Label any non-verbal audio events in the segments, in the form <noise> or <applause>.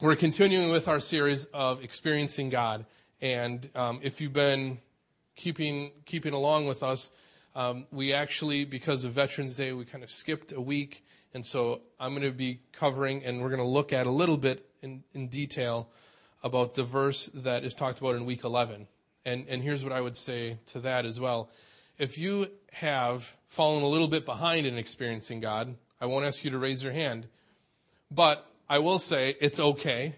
we're continuing with our series of experiencing God. And um, if you've been keeping keeping along with us, um, we actually, because of Veterans Day, we kind of skipped a week, and so I'm going to be covering, and we're going to look at a little bit in, in detail about the verse that is talked about in week 11. And and here's what I would say to that as well. If you have fallen a little bit behind in experiencing God, I won't ask you to raise your hand, but I will say it's okay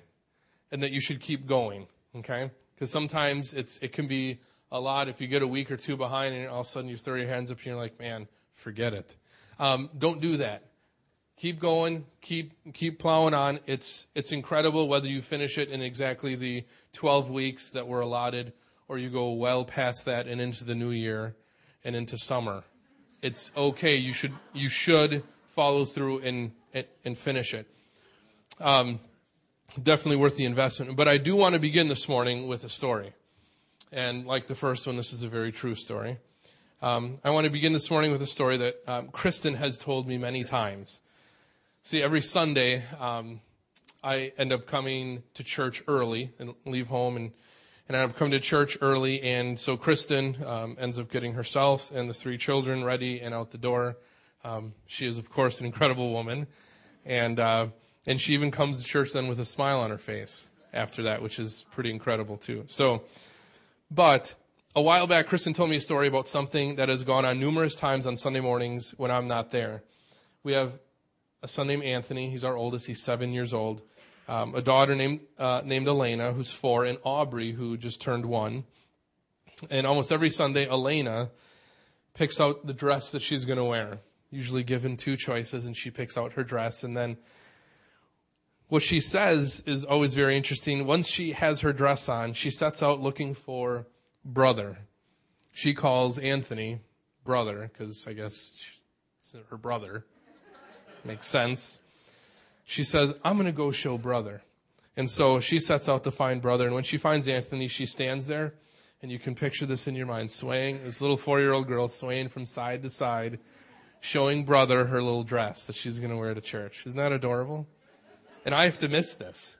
and that you should keep going, okay? Because sometimes it's, it can be a lot if you get a week or two behind and all of a sudden you throw your hands up and you're like, man, forget it. Um, don't do that. Keep going, keep, keep plowing on. It's, it's incredible whether you finish it in exactly the 12 weeks that were allotted or you go well past that and into the new year and into summer. It's okay. You should, you should follow through and, and finish it. Um, definitely worth the investment. But I do want to begin this morning with a story. And like the first one, this is a very true story. Um, I want to begin this morning with a story that um, Kristen has told me many times. See, every Sunday, um, I end up coming to church early and leave home and, and I end up coming to church early. And so Kristen um, ends up getting herself and the three children ready and out the door. Um, she is, of course, an incredible woman. And, uh, and she even comes to church then with a smile on her face after that, which is pretty incredible too. So, but a while back, Kristen told me a story about something that has gone on numerous times on Sunday mornings when I'm not there. We have a son named Anthony. He's our oldest. He's seven years old. Um, a daughter named uh, named Elena, who's four, and Aubrey, who just turned one. And almost every Sunday, Elena picks out the dress that she's going to wear. Usually given two choices, and she picks out her dress, and then what she says is always very interesting. Once she has her dress on, she sets out looking for brother. She calls Anthony brother because I guess her brother. Makes sense. She says, I'm going to go show brother. And so she sets out to find brother. And when she finds Anthony, she stands there. And you can picture this in your mind, swaying, this little four year old girl swaying from side to side, showing brother her little dress that she's going to wear to church. Isn't that adorable? And I have to miss this.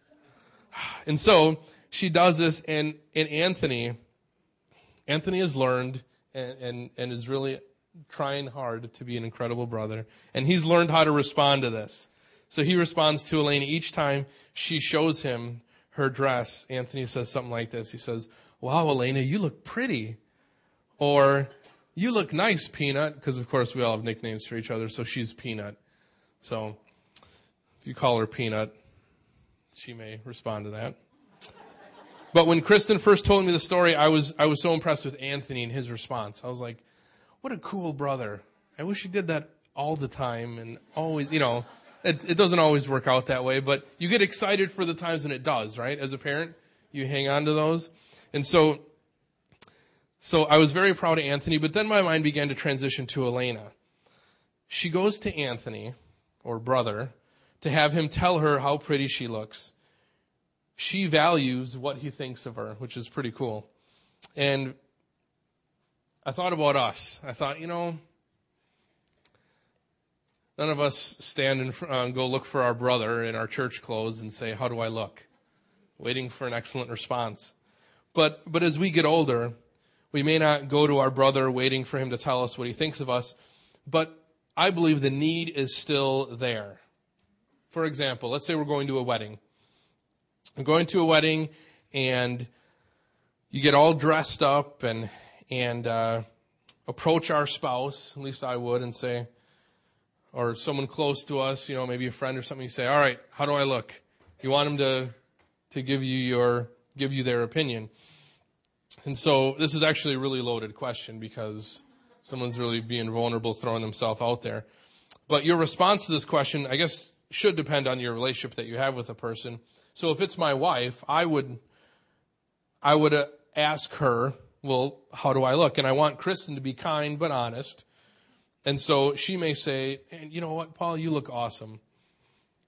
And so she does this, and, and Anthony, Anthony has learned and, and, and is really trying hard to be an incredible brother, and he's learned how to respond to this. So he responds to Elena each time she shows him her dress. Anthony says something like this. He says, Wow, Elena, you look pretty. Or, You look nice, Peanut. Because, of course, we all have nicknames for each other, so she's Peanut. So you call her Peanut, she may respond to that. But when Kristen first told me the story, I was, I was so impressed with Anthony and his response. I was like, what a cool brother. I wish he did that all the time and always, you know, it, it doesn't always work out that way, but you get excited for the times when it does, right? As a parent, you hang on to those. And so, so I was very proud of Anthony, but then my mind began to transition to Elena. She goes to Anthony, or brother, to have him tell her how pretty she looks. She values what he thinks of her, which is pretty cool. And I thought about us. I thought, you know, none of us stand and uh, go look for our brother in our church clothes and say, how do I look? Waiting for an excellent response. But, but as we get older, we may not go to our brother waiting for him to tell us what he thinks of us, but I believe the need is still there. For example, let's say we're going to a wedding. I'm going to a wedding and you get all dressed up and, and, uh, approach our spouse, at least I would, and say, or someone close to us, you know, maybe a friend or something, you say, all right, how do I look? You want them to, to give you your, give you their opinion. And so this is actually a really loaded question because someone's really being vulnerable, throwing themselves out there. But your response to this question, I guess, should depend on your relationship that you have with a person. So if it's my wife, I would, I would uh, ask her, well, how do I look? And I want Kristen to be kind but honest. And so she may say, and you know what, Paul, you look awesome.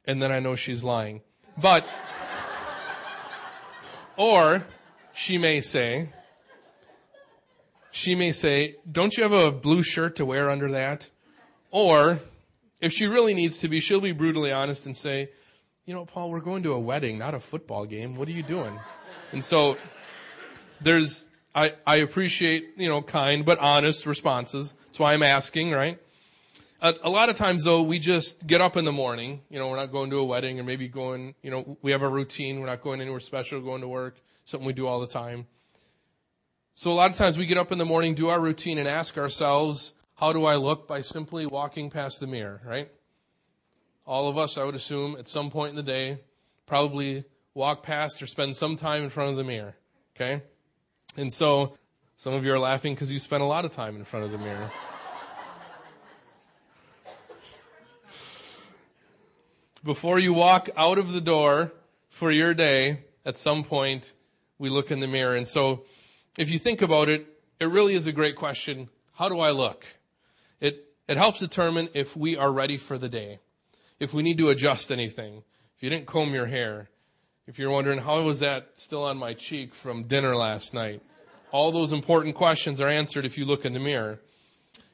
And then I know she's lying. But, or she may say, she may say, don't you have a blue shirt to wear under that? Or if she really needs to be, she'll be brutally honest and say, you know, Paul, we're going to a wedding, not a football game. What are you doing? And so there's, I, I appreciate, you know, kind but honest responses. That's why I'm asking, right? A, a, lot of times though, we just get up in the morning, you know, we're not going to a wedding or maybe going, you know, we have a routine. We're not going anywhere special, going to work, something we do all the time. So a lot of times we get up in the morning, do our routine and ask ourselves, how do I look by simply walking past the mirror, right? All of us, I would assume, at some point in the day, probably walk past or spend some time in front of the mirror, okay? And so, some of you are laughing because you spent a lot of time in front of the mirror. Before you walk out of the door for your day, at some point, we look in the mirror. And so, if you think about it, it really is a great question. How do I look? It, helps determine if we are ready for the day. If we need to adjust anything. If you didn't comb your hair. If you're wondering, how was that still on my cheek from dinner last night? All those important questions are answered if you look in the mirror.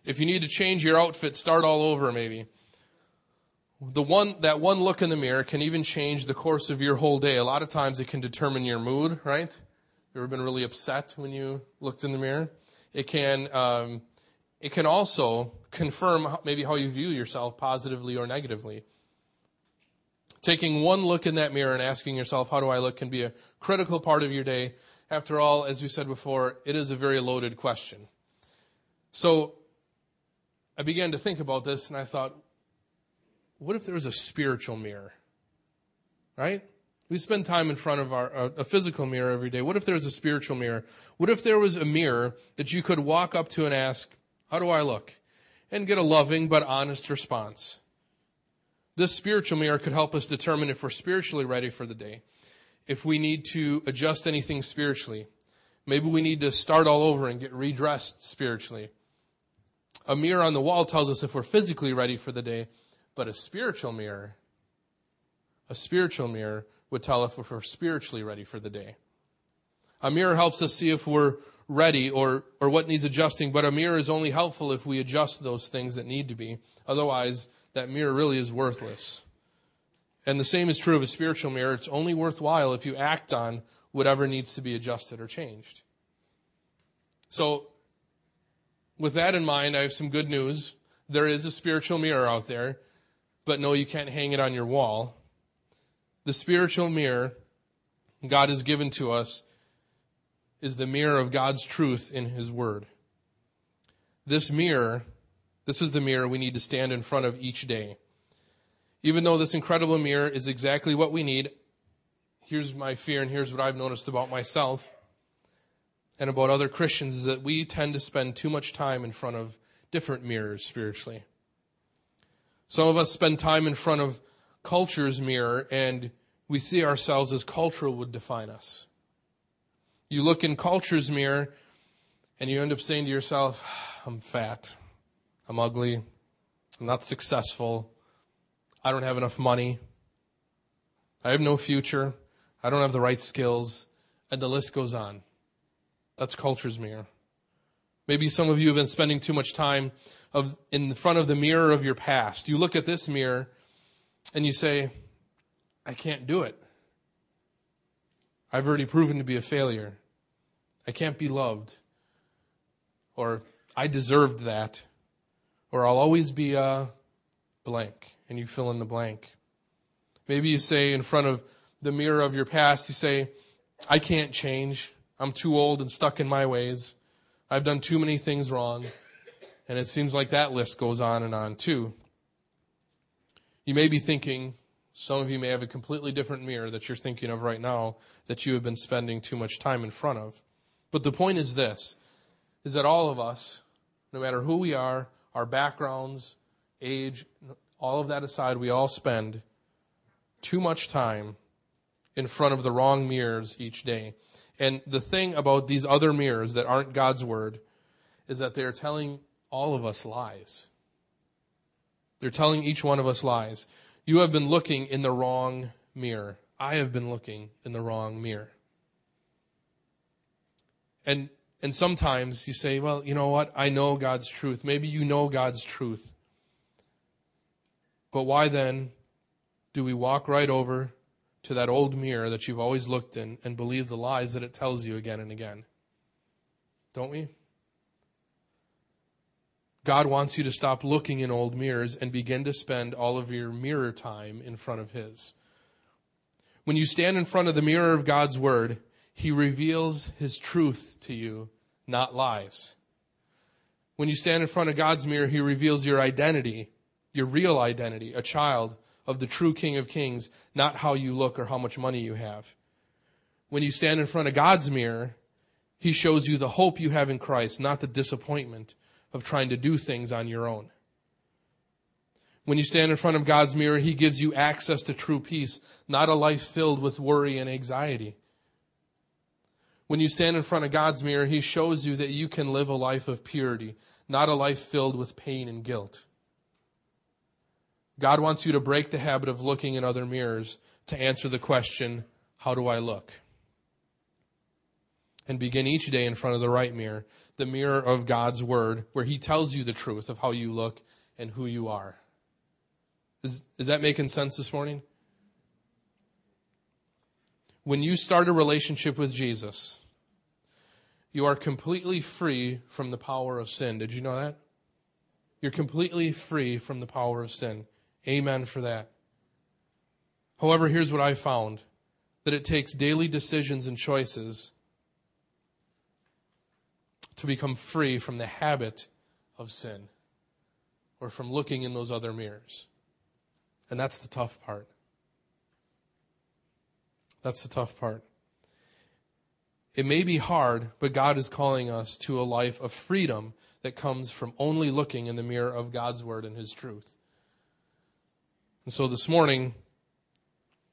If you need to change your outfit, start all over maybe. The one, that one look in the mirror can even change the course of your whole day. A lot of times it can determine your mood, right? You ever been really upset when you looked in the mirror? It can, um, it can also confirm maybe how you view yourself positively or negatively. Taking one look in that mirror and asking yourself, how do I look can be a critical part of your day. After all, as we said before, it is a very loaded question. So I began to think about this and I thought, what if there was a spiritual mirror? Right? We spend time in front of our, a physical mirror every day. What if there was a spiritual mirror? What if there was a mirror that you could walk up to and ask, how do I look? And get a loving but honest response. This spiritual mirror could help us determine if we're spiritually ready for the day. If we need to adjust anything spiritually. Maybe we need to start all over and get redressed spiritually. A mirror on the wall tells us if we're physically ready for the day, but a spiritual mirror, a spiritual mirror would tell us if we're spiritually ready for the day. A mirror helps us see if we're ready or, or what needs adjusting, but a mirror is only helpful if we adjust those things that need to be. Otherwise, that mirror really is worthless. And the same is true of a spiritual mirror. It's only worthwhile if you act on whatever needs to be adjusted or changed. So, with that in mind, I have some good news. There is a spiritual mirror out there, but no, you can't hang it on your wall. The spiritual mirror God has given to us is the mirror of God's truth in His Word. This mirror, this is the mirror we need to stand in front of each day. Even though this incredible mirror is exactly what we need, here's my fear and here's what I've noticed about myself and about other Christians is that we tend to spend too much time in front of different mirrors spiritually. Some of us spend time in front of culture's mirror and we see ourselves as culture would define us. You look in culture's mirror and you end up saying to yourself, I'm fat. I'm ugly. I'm not successful. I don't have enough money. I have no future. I don't have the right skills. And the list goes on. That's culture's mirror. Maybe some of you have been spending too much time of, in front of the mirror of your past. You look at this mirror and you say, I can't do it. I've already proven to be a failure. I can't be loved. Or I deserved that. Or I'll always be a blank. And you fill in the blank. Maybe you say in front of the mirror of your past, you say, I can't change. I'm too old and stuck in my ways. I've done too many things wrong. And it seems like that list goes on and on too. You may be thinking, some of you may have a completely different mirror that you're thinking of right now that you have been spending too much time in front of. But the point is this, is that all of us, no matter who we are, our backgrounds, age, all of that aside, we all spend too much time in front of the wrong mirrors each day. And the thing about these other mirrors that aren't God's word is that they're telling all of us lies. They're telling each one of us lies. You have been looking in the wrong mirror. I have been looking in the wrong mirror. And, and sometimes you say, well, you know what? I know God's truth. Maybe you know God's truth. But why then do we walk right over to that old mirror that you've always looked in and believe the lies that it tells you again and again? Don't we? God wants you to stop looking in old mirrors and begin to spend all of your mirror time in front of His. When you stand in front of the mirror of God's Word, He reveals His truth to you, not lies. When you stand in front of God's mirror, He reveals your identity, your real identity, a child of the true King of Kings, not how you look or how much money you have. When you stand in front of God's mirror, He shows you the hope you have in Christ, not the disappointment of trying to do things on your own. When you stand in front of God's mirror, He gives you access to true peace, not a life filled with worry and anxiety. When you stand in front of God's mirror, He shows you that you can live a life of purity, not a life filled with pain and guilt. God wants you to break the habit of looking in other mirrors to answer the question, How do I look? And begin each day in front of the right mirror, the mirror of God's Word, where He tells you the truth of how you look and who you are. Is, is that making sense this morning? When you start a relationship with Jesus, you are completely free from the power of sin. Did you know that? You're completely free from the power of sin. Amen for that. However, here's what I found that it takes daily decisions and choices to become free from the habit of sin or from looking in those other mirrors. And that's the tough part. That's the tough part. It may be hard, but God is calling us to a life of freedom that comes from only looking in the mirror of God's Word and His truth. And so this morning,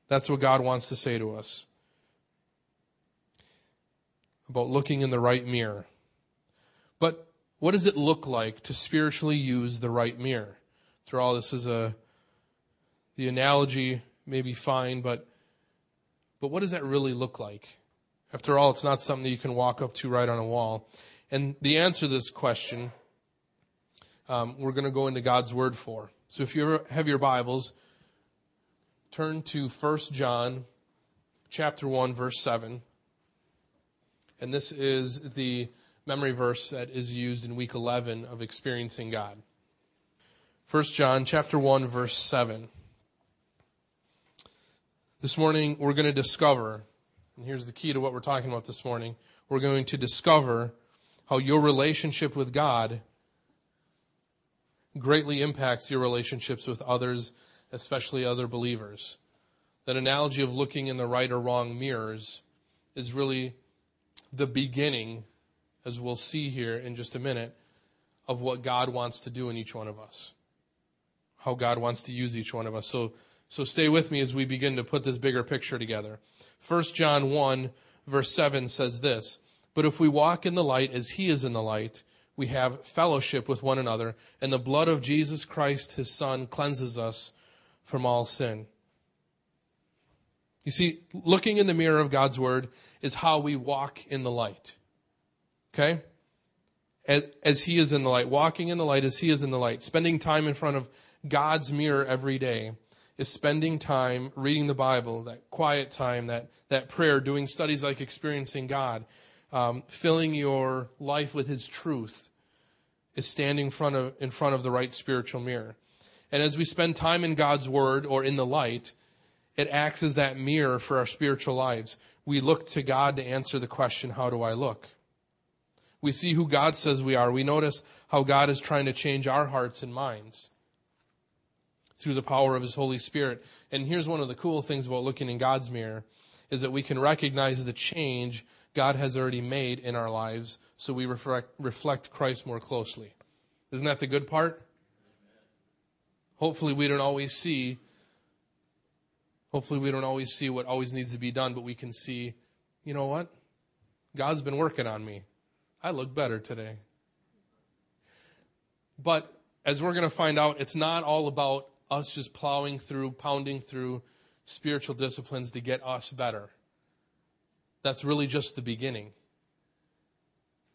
that's what God wants to say to us about looking in the right mirror. But what does it look like to spiritually use the right mirror? Through all, this is a the analogy may be fine, but but what does that really look like? After all, it's not something that you can walk up to right on a wall. And the answer to this question, um, we're going to go into God's Word for. So if you have your Bibles, turn to 1 John chapter 1 verse 7. And this is the memory verse that is used in week 11 of experiencing God. 1 John chapter 1 verse 7. This morning we're going to discover, and here's the key to what we're talking about this morning, we're going to discover how your relationship with God greatly impacts your relationships with others, especially other believers. That analogy of looking in the right or wrong mirrors is really the beginning, as we'll see here in just a minute, of what God wants to do in each one of us. How God wants to use each one of us. So, so stay with me as we begin to put this bigger picture together. 1 John 1 verse 7 says this, But if we walk in the light as he is in the light, we have fellowship with one another, and the blood of Jesus Christ, his Son, cleanses us from all sin. You see, looking in the mirror of God's Word is how we walk in the light. Okay? As, as He is in the light. Walking in the light as He is in the light. Spending time in front of God's mirror every day is spending time reading the Bible, that quiet time, that, that prayer, doing studies like experiencing God, um, filling your life with His truth, is standing in front, of, in front of the right spiritual mirror. And as we spend time in God's Word or in the light, it acts as that mirror for our spiritual lives. We look to God to answer the question, How do I look? We see who God says we are. We notice how God is trying to change our hearts and minds through the power of His Holy Spirit. And here's one of the cool things about looking in God's mirror is that we can recognize the change God has already made in our lives so we reflect, reflect Christ more closely. Isn't that the good part? Hopefully we don't always see hopefully we don't always see what always needs to be done, but we can see, you know what? God's been working on me. I look better today. But as we're going to find out, it's not all about us just plowing through, pounding through spiritual disciplines to get us better. That's really just the beginning.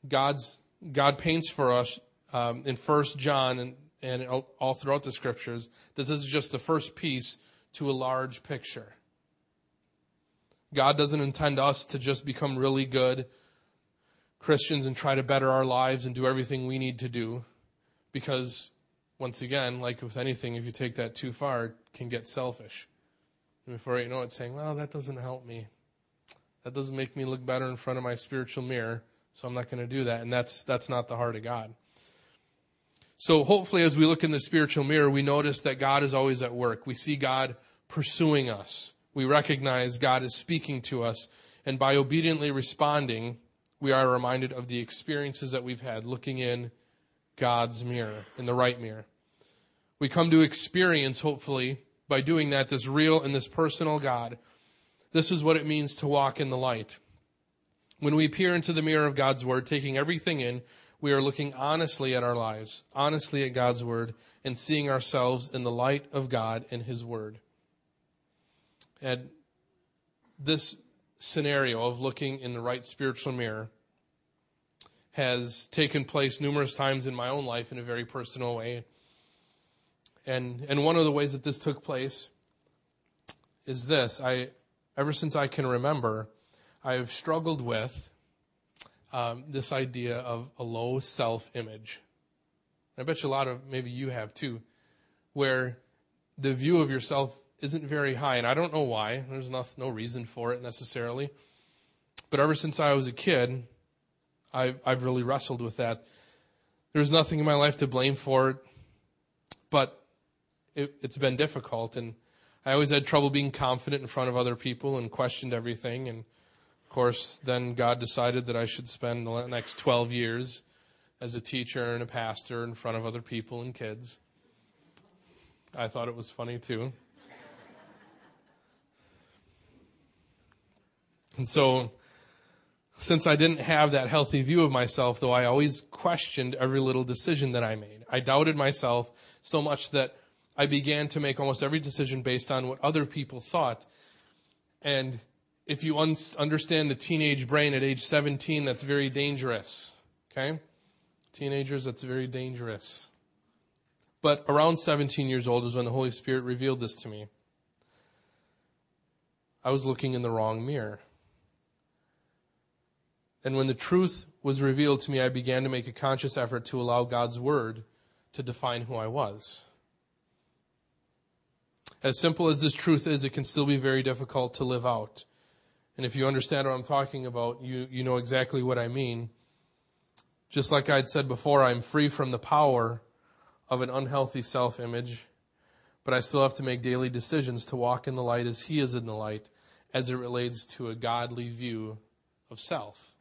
God's God paints for us um, in First John and, and all throughout the scriptures that this is just the first piece to a large picture. God doesn't intend us to just become really good Christians and try to better our lives and do everything we need to do because once again, like with anything, if you take that too far, it can get selfish. And before you know it, saying, well, that doesn't help me. That doesn't make me look better in front of my spiritual mirror, so I'm not going to do that. And that's, that's not the heart of God. So hopefully as we look in the spiritual mirror, we notice that God is always at work. We see God pursuing us. We recognize God is speaking to us. And by obediently responding, we are reminded of the experiences that we've had looking in God's mirror, in the right mirror. We come to experience, hopefully, by doing that, this real and this personal God. This is what it means to walk in the light. When we peer into the mirror of God's Word, taking everything in, we are looking honestly at our lives, honestly at God's Word, and seeing ourselves in the light of God and His Word. And this scenario of looking in the right spiritual mirror has taken place numerous times in my own life in a very personal way. And, and one of the ways that this took place is this. I, ever since I can remember, I have struggled with um, this idea of a low self image. I bet you a lot of, maybe you have too, where the view of yourself isn't very high. And I don't know why. There's no, no reason for it necessarily. But ever since I was a kid, I've, I've really wrestled with that. There's nothing in my life to blame for it, but it, it's been difficult. And I always had trouble being confident in front of other people and questioned everything. And of course, then God decided that I should spend the next 12 years as a teacher and a pastor in front of other people and kids. I thought it was funny too. And so since I didn't have that healthy view of myself, though, I always questioned every little decision that I made. I doubted myself so much that I began to make almost every decision based on what other people thought. And if you un- understand the teenage brain at age 17, that's very dangerous. Okay? Teenagers, that's very dangerous. But around 17 years old is when the Holy Spirit revealed this to me. I was looking in the wrong mirror. And when the truth was revealed to me, I began to make a conscious effort to allow God's word to define who I was. As simple as this truth is, it can still be very difficult to live out. And if you understand what I'm talking about, you, you know exactly what I mean. Just like I'd said before, I'm free from the power of an unhealthy self image, but I still have to make daily decisions to walk in the light as He is in the light as it relates to a godly view of self.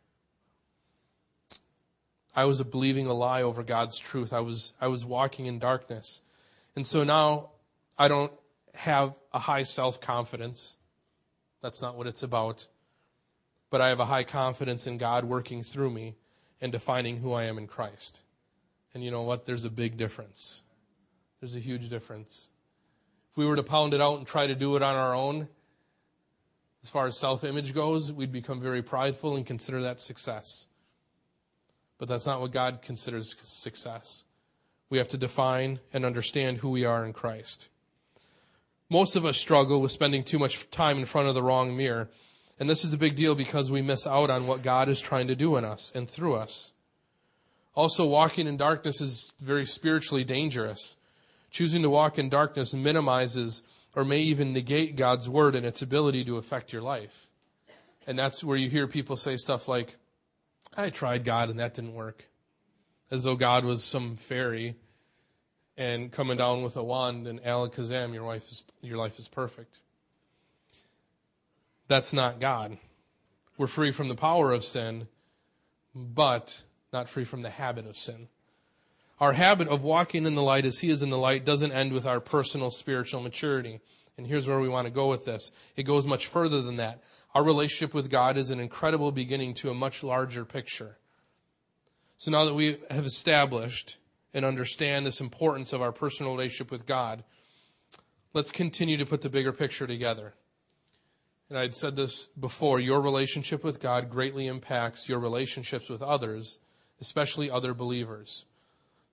I was believing a lie over God's truth. I was, I was walking in darkness. And so now I don't have a high self confidence. That's not what it's about. But I have a high confidence in God working through me and defining who I am in Christ. And you know what? There's a big difference. There's a huge difference. If we were to pound it out and try to do it on our own, as far as self image goes, we'd become very prideful and consider that success. But that's not what God considers success. We have to define and understand who we are in Christ. Most of us struggle with spending too much time in front of the wrong mirror. And this is a big deal because we miss out on what God is trying to do in us and through us. Also, walking in darkness is very spiritually dangerous. Choosing to walk in darkness minimizes or may even negate God's word and its ability to affect your life. And that's where you hear people say stuff like, I tried God and that didn't work. As though God was some fairy and coming down with a wand and alakazam, your life is, your life is perfect. That's not God. We're free from the power of sin, but not free from the habit of sin. Our habit of walking in the light as He is in the light doesn't end with our personal spiritual maturity. And here's where we want to go with this. It goes much further than that. Our relationship with God is an incredible beginning to a much larger picture. So now that we have established and understand this importance of our personal relationship with God, let's continue to put the bigger picture together. And I'd said this before your relationship with God greatly impacts your relationships with others, especially other believers.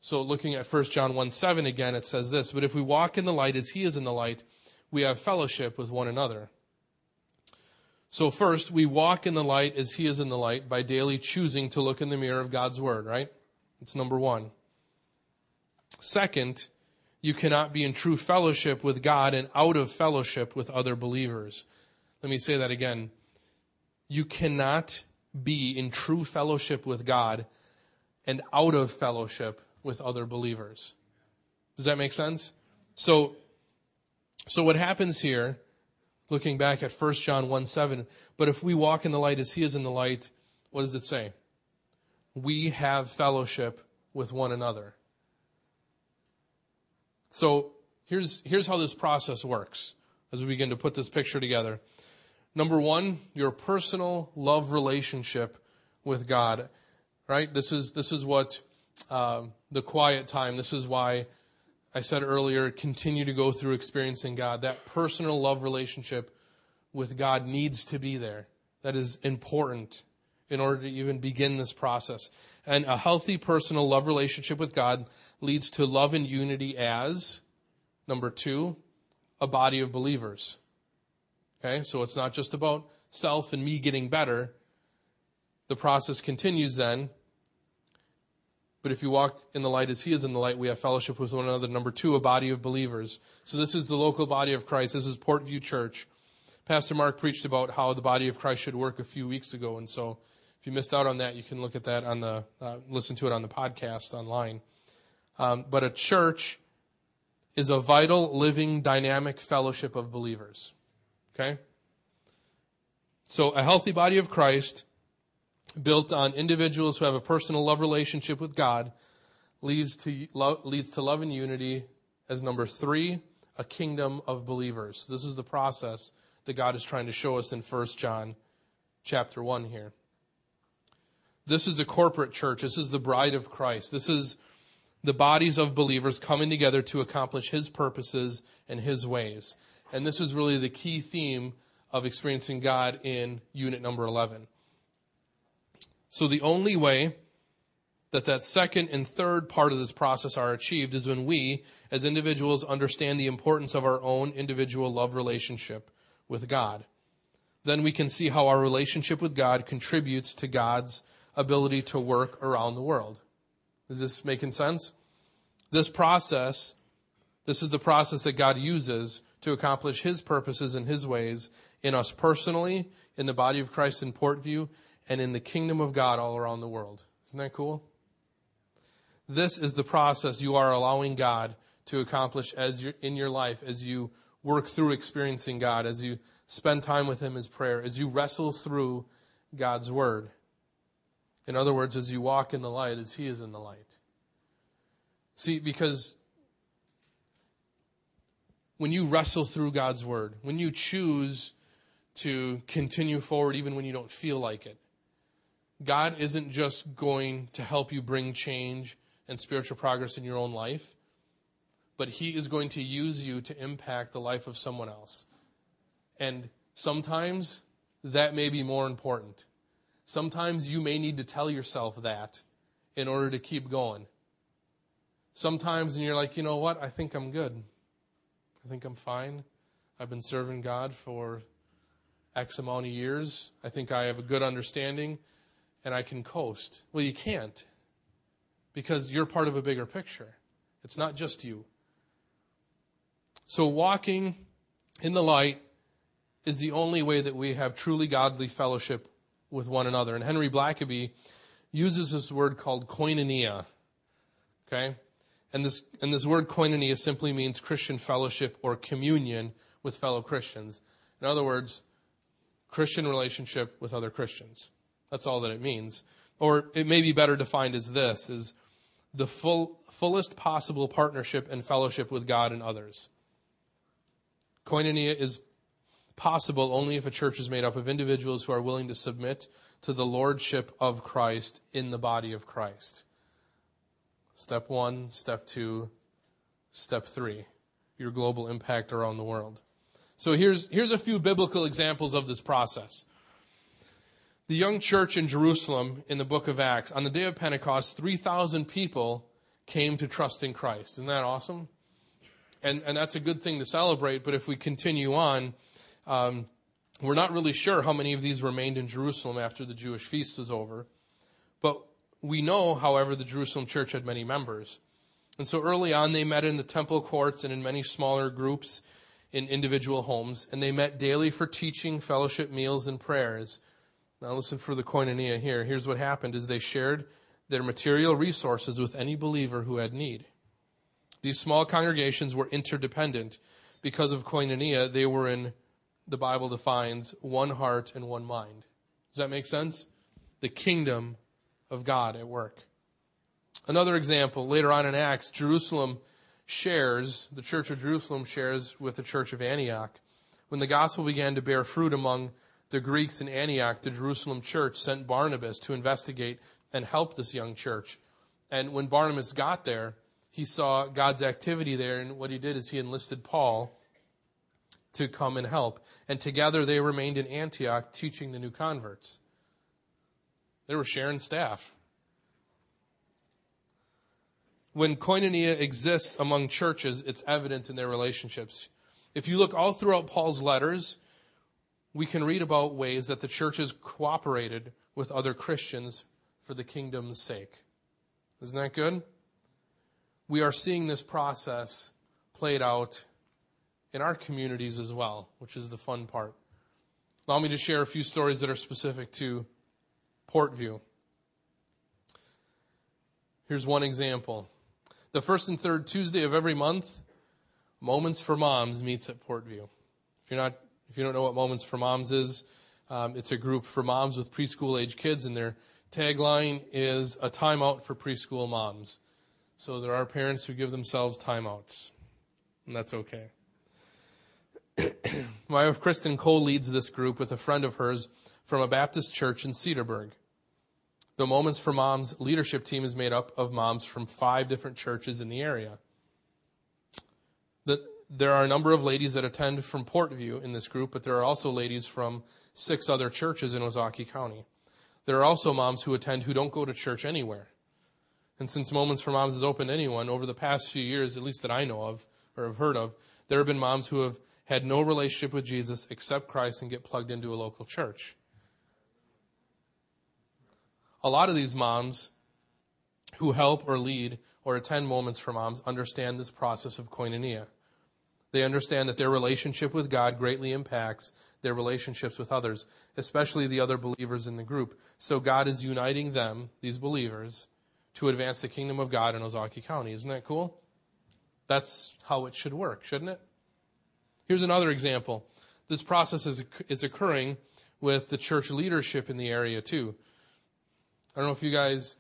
So looking at 1 John 1 7 again, it says this But if we walk in the light as he is in the light, we have fellowship with one another. So first, we walk in the light as he is in the light by daily choosing to look in the mirror of God's word, right? It's number one. Second, you cannot be in true fellowship with God and out of fellowship with other believers. Let me say that again. You cannot be in true fellowship with God and out of fellowship with other believers. Does that make sense? So, so what happens here looking back at 1 John 1 7. But if we walk in the light as he is in the light, what does it say? We have fellowship with one another. So here's, here's how this process works as we begin to put this picture together. Number one, your personal love relationship with God, right? This is, this is what, uh, the quiet time, this is why I said earlier, continue to go through experiencing God. That personal love relationship with God needs to be there. That is important in order to even begin this process. And a healthy personal love relationship with God leads to love and unity as, number two, a body of believers. Okay, so it's not just about self and me getting better. The process continues then but if you walk in the light as he is in the light, we have fellowship with one another. Number two, a body of believers. So this is the local body of Christ. This is Portview Church. Pastor Mark preached about how the body of Christ should work a few weeks ago. And so if you missed out on that, you can look at that on the, uh, listen to it on the podcast online. Um, but a church is a vital, living, dynamic fellowship of believers. Okay? So a healthy body of Christ built on individuals who have a personal love relationship with God leads to love, leads to love and unity as number three, a kingdom of believers. This is the process that God is trying to show us in 1 John chapter 1 here. This is a corporate church. This is the bride of Christ. This is the bodies of believers coming together to accomplish His purposes and His ways. And this is really the key theme of experiencing God in unit number 11. So the only way that that second and third part of this process are achieved is when we, as individuals, understand the importance of our own individual love relationship with God. Then we can see how our relationship with God contributes to God's ability to work around the world. Is this making sense? This process, this is the process that God uses to accomplish His purposes and His ways in us personally, in the body of Christ in Portview, and in the kingdom of God all around the world. Isn't that cool? This is the process you are allowing God to accomplish as in your life as you work through experiencing God, as you spend time with Him as prayer, as you wrestle through God's Word. In other words, as you walk in the light as He is in the light. See, because when you wrestle through God's Word, when you choose to continue forward even when you don't feel like it, God isn't just going to help you bring change and spiritual progress in your own life, but He is going to use you to impact the life of someone else. And sometimes that may be more important. Sometimes you may need to tell yourself that in order to keep going. Sometimes, and you're like, you know what? I think I'm good. I think I'm fine. I've been serving God for X amount of years. I think I have a good understanding and I can coast. Well, you can't because you're part of a bigger picture. It's not just you. So walking in the light is the only way that we have truly godly fellowship with one another. And Henry Blackaby uses this word called koinonia. Okay? And this, and this word koinonia simply means Christian fellowship or communion with fellow Christians. In other words, Christian relationship with other Christians. That's all that it means. Or it may be better defined as this, is the full, fullest possible partnership and fellowship with God and others. Koinonia is possible only if a church is made up of individuals who are willing to submit to the lordship of Christ in the body of Christ. Step one, step two, step three. Your global impact around the world. So here's, here's a few biblical examples of this process the young church in Jerusalem in the book of Acts, on the day of Pentecost, 3,000 people came to trust in Christ. Isn't that awesome? and, and that's a good thing to celebrate. But if we continue on, um, we're not really sure how many of these remained in Jerusalem after the Jewish feast was over. But we know, however, the Jerusalem church had many members. And so early on, they met in the temple courts and in many smaller groups in individual homes, and they met daily for teaching, fellowship, meals, and prayers. Now listen for the koinonia here. Here's what happened is they shared their material resources with any believer who had need. These small congregations were interdependent. Because of koinonia, they were in, the Bible defines, one heart and one mind. Does that make sense? The kingdom of God at work. Another example, later on in Acts, Jerusalem shares, the church of Jerusalem shares with the church of Antioch. When the gospel began to bear fruit among the Greeks in Antioch, the Jerusalem church sent Barnabas to investigate and help this young church. And when Barnabas got there, he saw God's activity there, and what he did is he enlisted Paul to come and help. And together they remained in Antioch teaching the new converts. They were sharing staff. When koinonia exists among churches, it's evident in their relationships. If you look all throughout Paul's letters, we can read about ways that the churches cooperated with other Christians for the kingdom's sake. Isn't that good? We are seeing this process played out in our communities as well, which is the fun part. Allow me to share a few stories that are specific to Portview. Here's one example. The first and third Tuesday of every month, Moments for Moms meets at Portview. If you're not, if you don't know what Moments for Moms is, um, it's a group for moms with preschool age kids, and their tagline is a timeout for preschool moms. So there are parents who give themselves timeouts, and that's okay. <clears throat> My wife Kristen co leads this group with a friend of hers from a Baptist church in Cedarburg. The Moments for Moms leadership team is made up of moms from five different churches in the area. The, there are a number of ladies that attend from Portview in this group, but there are also ladies from six other churches in Ozaukee County. There are also moms who attend who don't go to church anywhere. And since Moments for Moms is open to anyone, over the past few years, at least that I know of or have heard of, there have been moms who have had no relationship with Jesus, except Christ, and get plugged into a local church a lot of these moms who help or lead or attend moments for moms understand this process of koinonia. They understand that their relationship with God greatly impacts their relationships with others, especially the other believers in the group. So God is uniting them, these believers, to advance the kingdom of God in Ozaukee County. Isn't that cool? That's how it should work, shouldn't it? Here's another example. This process is, is occurring with the church leadership in the area too. I don't know if you guys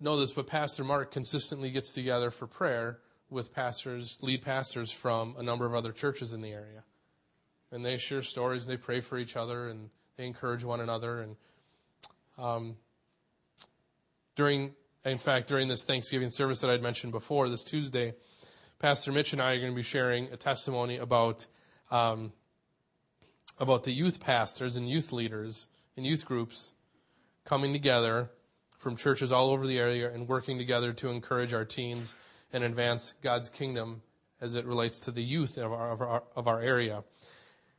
know this, but Pastor Mark consistently gets together for prayer with pastors, lead pastors from a number of other churches in the area. And they share stories, they pray for each other, and they encourage one another. And um, during, in fact, during this Thanksgiving service that I'd mentioned before, this Tuesday, Pastor Mitch and I are going to be sharing a testimony about um, about the youth pastors and youth leaders and youth groups coming together from churches all over the area and working together to encourage our teens and advance God's kingdom as it relates to the youth of our, of our, of our area.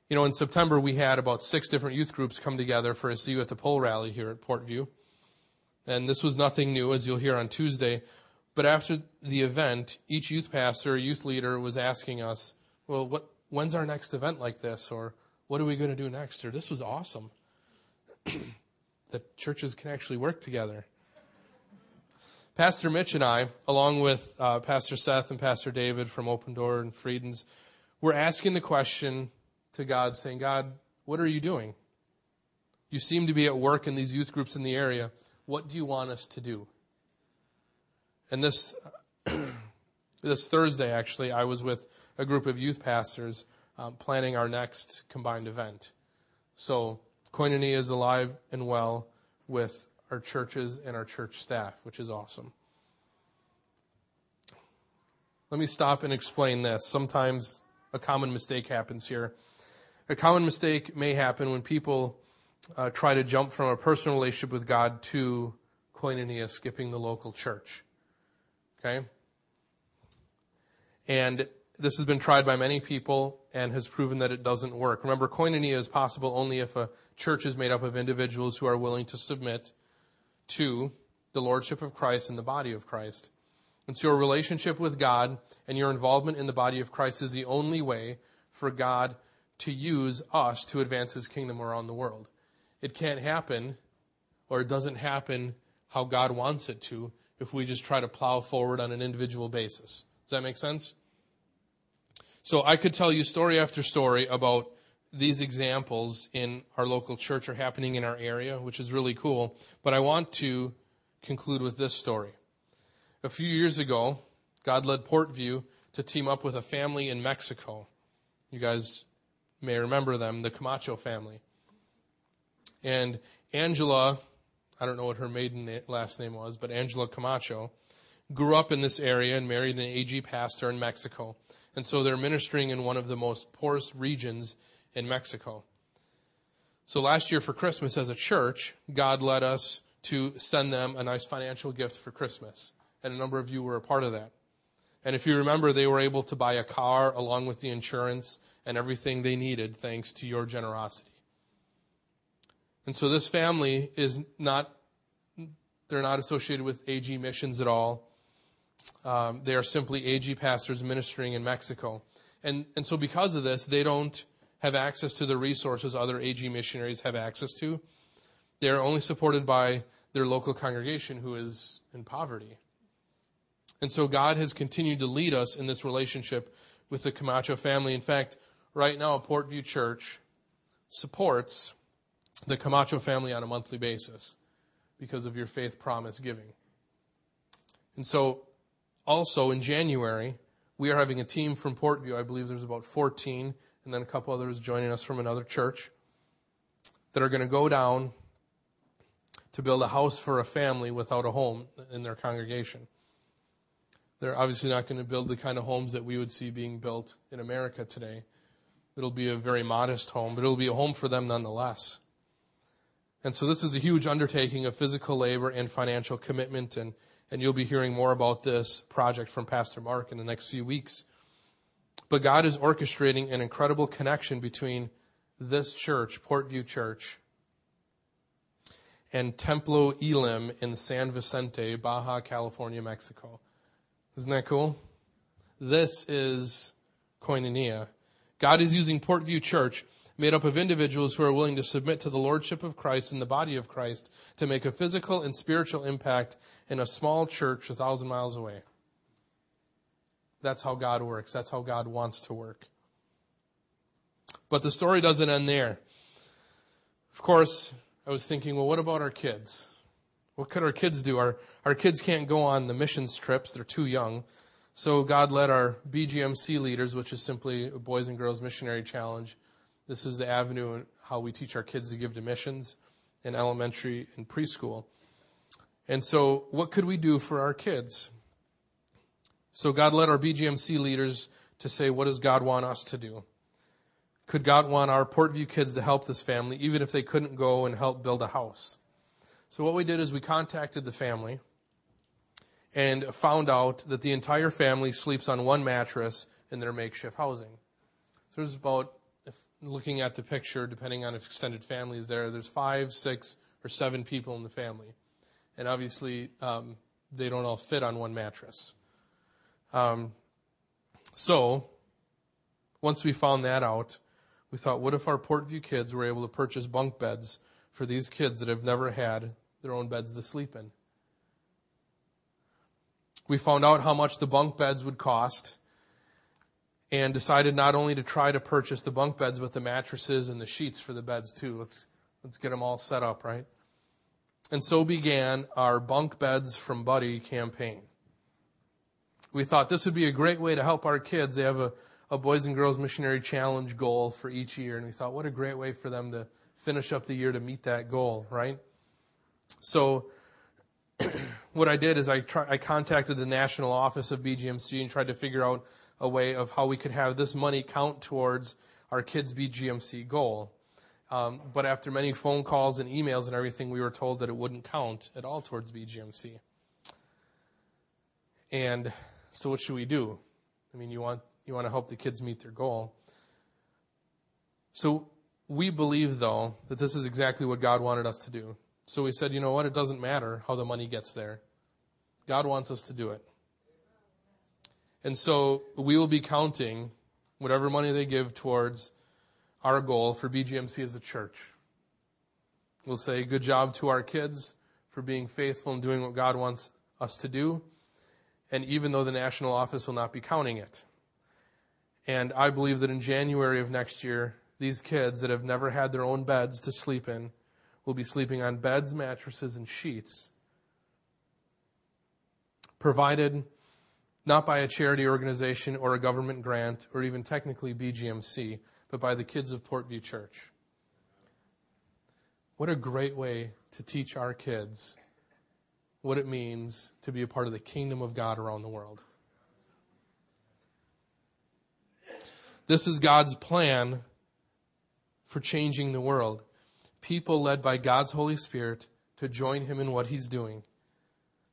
You know, in September, we had about six different youth groups come together for a See You at the Pole rally here at Portview. And this was nothing new, as you'll hear on Tuesday. But after the event, each youth pastor, youth leader was asking us, well, what, when's our next event like this? Or what are we going to do next? Or this was awesome. <clears throat> that churches can actually work together. Pastor Mitch and I, along with uh, Pastor Seth and Pastor David from Open Door and Friedens, we're asking the question to God, saying, God, what are you doing? You seem to be at work in these youth groups in the area. What do you want us to do? And this, <clears throat> this Thursday, actually, I was with a group of youth pastors um, planning our next combined event. So Koinonia is alive and well with our churches and our church staff, which is awesome. Let me stop and explain this. Sometimes a common mistake happens here. A common mistake may happen when people uh, try to jump from a personal relationship with God to koinonia, skipping the local church. Okay? And this has been tried by many people and has proven that it doesn't work. Remember, koinonia is possible only if a church is made up of individuals who are willing to submit to the lordship of Christ and the body of Christ. And so your relationship with God and your involvement in the body of Christ is the only way for God to use us to advance his kingdom around the world. It can't happen, or it doesn't happen how God wants it to, if we just try to plow forward on an individual basis. Does that make sense? So I could tell you story after story about these examples in our local church are happening in our area, which is really cool. But I want to conclude with this story. A few years ago, God led Portview to team up with a family in Mexico. You guys may remember them, the Camacho family. And Angela, I don't know what her maiden last name was, but Angela Camacho, grew up in this area and married an AG pastor in Mexico. And so they're ministering in one of the most poorest regions in Mexico. So last year for Christmas as a church, God led us to send them a nice financial gift for Christmas. And a number of you were a part of that. And if you remember, they were able to buy a car along with the insurance and everything they needed thanks to your generosity. And so this family is not, they're not associated with AG missions at all. Um, they are simply AG pastors ministering in Mexico. And, and so because of this, they don't have access to the resources other AG missionaries have access to. They're only supported by their local congregation who is in poverty. And so God has continued to lead us in this relationship with the Camacho family. In fact, right now, Portview Church supports the Camacho family on a monthly basis because of your faith promise giving. And so also in January, we are having a team from Portview. I believe there's about 14, and then a couple others joining us from another church that are going to go down to build a house for a family without a home in their congregation. They're obviously not going to build the kind of homes that we would see being built in America today. It'll be a very modest home, but it'll be a home for them nonetheless. And so this is a huge undertaking of physical labor and financial commitment and and you'll be hearing more about this project from Pastor Mark in the next few weeks. But God is orchestrating an incredible connection between this church, Portview Church, and Templo Elim in San Vicente, Baja California, Mexico. Isn't that cool? This is koinonia. God is using Portview Church made up of individuals who are willing to submit to the lordship of Christ and the body of Christ to make a physical and spiritual impact in a small church a thousand miles away. That's how God works. That's how God wants to work. But the story doesn't end there. Of course, I was thinking, well, what about our kids? What could our kids do? Our, our kids can't go on the missions trips. They're too young. So God led our BGMC leaders, which is simply a Boys and Girls Missionary Challenge, this is the avenue how we teach our kids to give to missions in elementary and preschool. And so, what could we do for our kids? So, God led our BGMC leaders to say, what does God want us to do? Could God want our Portview kids to help this family, even if they couldn't go and help build a house? So, what we did is we contacted the family and found out that the entire family sleeps on one mattress in their makeshift housing. So, there's about looking at the picture, depending on if extended family is there, there's five, six, or seven people in the family. And obviously, um, they don't all fit on one mattress. Um, so, once we found that out, we thought, what if our Portview kids were able to purchase bunk beds for these kids that have never had their own beds to sleep in? We found out how much the bunk beds would cost and decided not only to try to purchase the bunk beds, but the mattresses and the sheets for the beds too. Let's, let's get them all set up, right? And so began our Bunk Beds from Buddy campaign. We thought this would be a great way to help our kids. They have a, a Boys and Girls Missionary Challenge goal for each year, and we thought what a great way for them to finish up the year to meet that goal, right? So, <clears throat> what I did is I, try, I contacted the national office of BGMC and tried to figure out a way of how we could have this money count towards our kids' BGMC goal. Um, but after many phone calls and emails and everything, we were told that it wouldn't count at all towards BGMC. And so, what should we do? I mean, you want You want to help the kids meet their goal. So we believe, though, that this is exactly what God wanted us to do. So we said, you know what? It doesn't matter how the money gets there. God wants us to do it. And so we will be counting whatever money they give towards our goal for BGMC as a church. We'll say good job to our kids for being faithful and doing what God wants us to do. And even though the national office will not be counting it. And I believe that in January of next year, these kids that have never had their own beds to sleep in will be sleeping on beds, mattresses, and sheets, provided not by a charity organization or a government grant or even technically BGMC, but by the kids of Portview Church. What a great way to teach our kids what it means to be a part of the kingdom of God around the world. This is God's plan for changing the world. People led by God's Holy Spirit to join Him in what He's doing.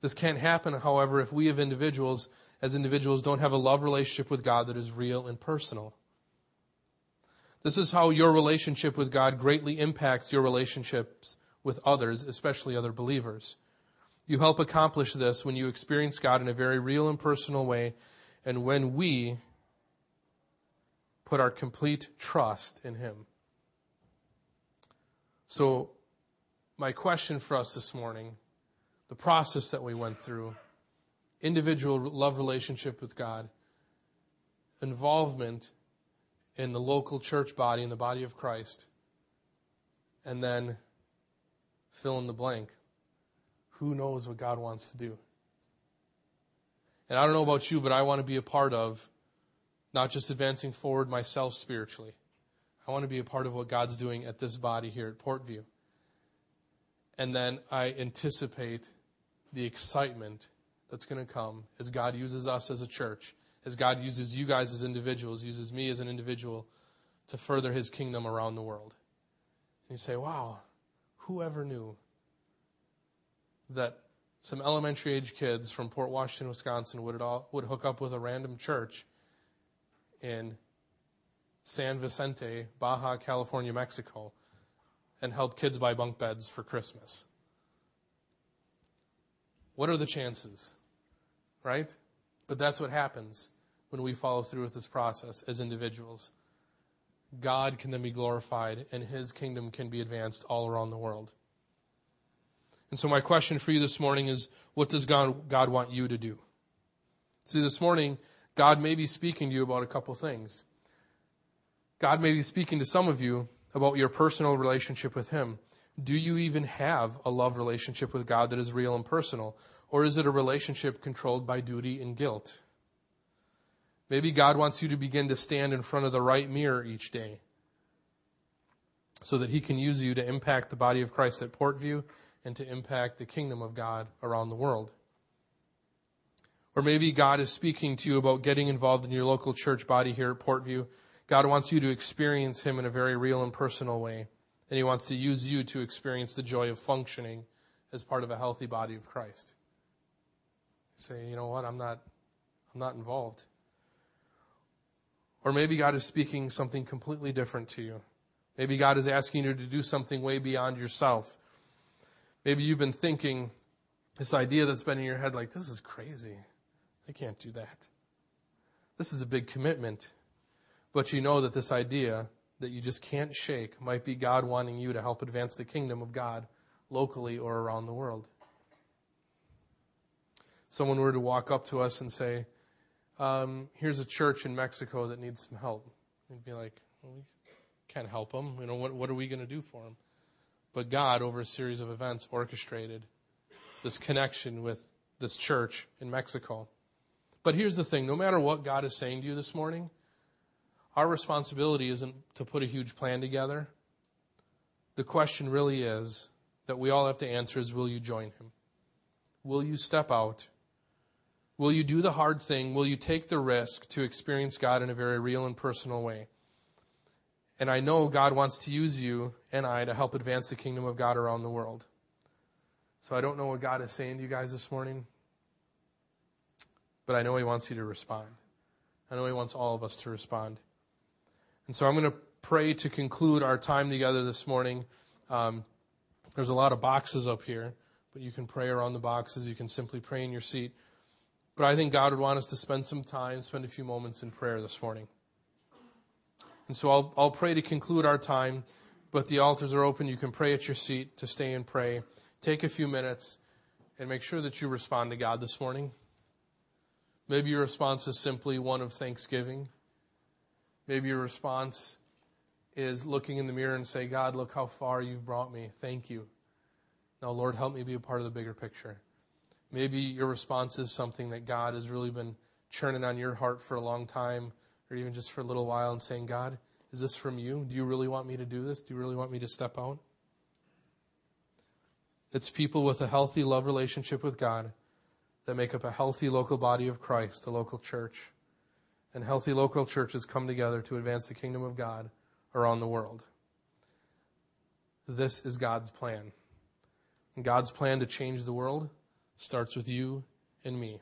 This can't happen, however, if we as individuals, as individuals, don't have a love relationship with God that is real and personal. This is how your relationship with God greatly impacts your relationships with others, especially other believers. You help accomplish this when you experience God in a very real and personal way, and when we put our complete trust in Him. So, my question for us this morning, the process that we went through, individual love relationship with God, involvement in the local church body, in the body of Christ, and then fill in the blank. Who knows what God wants to do? And I don't know about you, but I want to be a part of not just advancing forward myself spiritually. I want to be a part of what God's doing at this body here at Portview. And then I anticipate the excitement that's going to come as God uses us as a church as God uses you guys as individuals, uses me as an individual to further his kingdom around the world. And you say, wow, whoever knew that some elementary age kids from Port Washington, Wisconsin would, all, would hook up with a random church in San Vicente, Baja, California, Mexico, and help kids buy bunk beds for Christmas. What are the chances? Right? But that's what happens when we follow through with this process as individuals. God can then be glorified and his kingdom can be advanced all around the world. And so, my question for you this morning is what does God, God want you to do? See, this morning, God may be speaking to you about a couple things. God may be speaking to some of you about your personal relationship with Him. Do you even have a love relationship with God that is real and personal? Or is it a relationship controlled by duty and guilt? Maybe God wants you to begin to stand in front of the right mirror each day so that He can use you to impact the body of Christ at Portview and to impact the kingdom of God around the world. Or maybe God is speaking to you about getting involved in your local church body here at Portview. God wants you to experience Him in a very real and personal way. And He wants to use you to experience the joy of functioning as part of a healthy body of Christ. Say, you know what, I'm not, I'm not involved. Or maybe God is speaking something completely different to you. Maybe God is asking you to do something way beyond yourself. Maybe you've been thinking this idea that's been in your head like, this is crazy. I can't do that. This is a big commitment. But you know that this idea that you just can't shake might be God wanting you to help advance the kingdom of God locally or around the world. Someone were to walk up to us and say, um, here's a church in Mexico that needs some help. We'd be like, well, we can't help them. You know, what, what are we going to do for them? But God, over a series of events, orchestrated this connection with this church in Mexico. But here's the thing no matter what God is saying to you this morning, our responsibility isn't to put a huge plan together. The question really is that we all have to answer is will you join him? Will you step out Will you do the hard thing? Will you take the risk to experience God in a very real and personal way? And I know God wants to use you and I to help advance the kingdom of God around the world. So I don't know what God is saying to you guys this morning, but I know He wants you to respond. I know He wants all of us to respond. And so I'm going to pray to conclude our time together this morning. Um, there's a lot of boxes up here, but you can pray around the boxes. You can simply pray in your seat. But I think God would want us to spend some time, spend a few moments in prayer this morning. And so I'll, I'll pray to conclude our time, but the altars are open. You can pray at your seat to stay and pray. Take a few minutes and make sure that you respond to God this morning. Maybe your response is simply one of thanksgiving. Maybe your response is looking in the mirror and say, God, look how far you've brought me. Thank you. Now, Lord, help me be a part of the bigger picture. Maybe your response is something that God has really been churning on your heart for a long time, or even just for a little while, and saying, God, is this from you? Do you really want me to do this? Do you really want me to step out? It's people with a healthy love relationship with God that make up a healthy local body of Christ, the local church. And healthy local churches come together to advance the kingdom of God around the world. This is God's plan. And God's plan to change the world starts with you and me.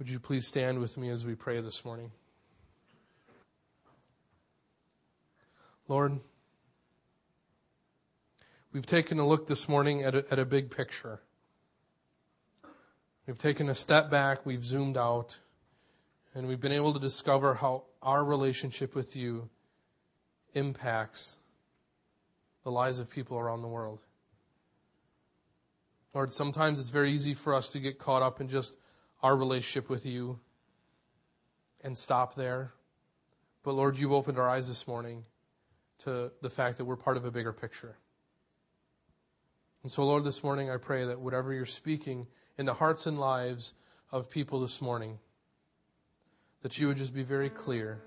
Would you please stand with me as we pray this morning? Lord, we've taken a look this morning at a, at a big picture. We've taken a step back, we've zoomed out, and we've been able to discover how our relationship with you impacts the lives of people around the world. Lord, sometimes it's very easy for us to get caught up in just our relationship with you and stop there. But Lord, you've opened our eyes this morning to the fact that we're part of a bigger picture. And so, Lord, this morning I pray that whatever you're speaking in the hearts and lives of people this morning, that you would just be very clear.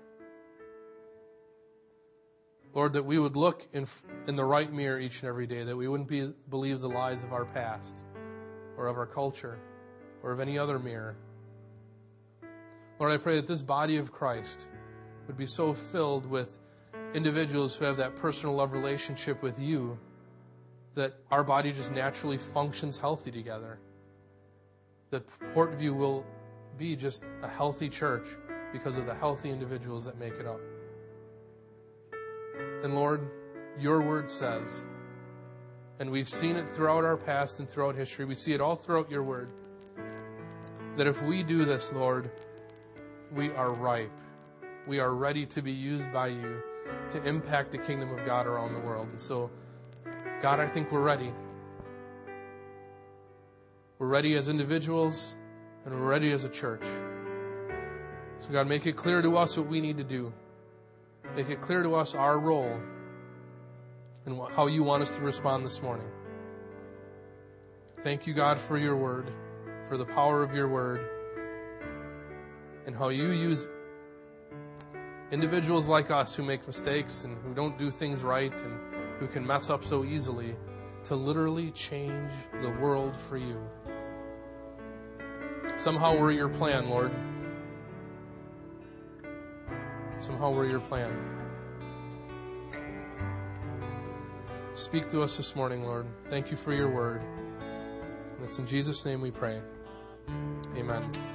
Lord, that we would look in, in the right mirror each and every day, that we wouldn't be, believe the lies of our past or of our culture or of any other mirror. Lord, I pray that this body of Christ would be so filled with individuals who have that personal love relationship with you that our body just naturally functions healthy together. That Portview will be just a healthy church because of the healthy individuals that make it up. And Lord, your word says, and we've seen it throughout our past and throughout history, we see it all throughout your word, that if we do this, Lord, we are ripe. We are ready to be used by you to impact the kingdom of God around the world. And so, God, I think we're ready. We're ready as individuals and we're ready as a church. So, God, make it clear to us what we need to do. Make it clear to us our role and how you want us to respond this morning. Thank you, God, for your word, for the power of your word, and how you use individuals like us who make mistakes and who don't do things right and who can mess up so easily to literally change the world for you. Somehow we're your plan, Lord. Somehow we're your plan. Speak to us this morning, Lord. Thank you for your word. And it's in Jesus' name we pray. Amen.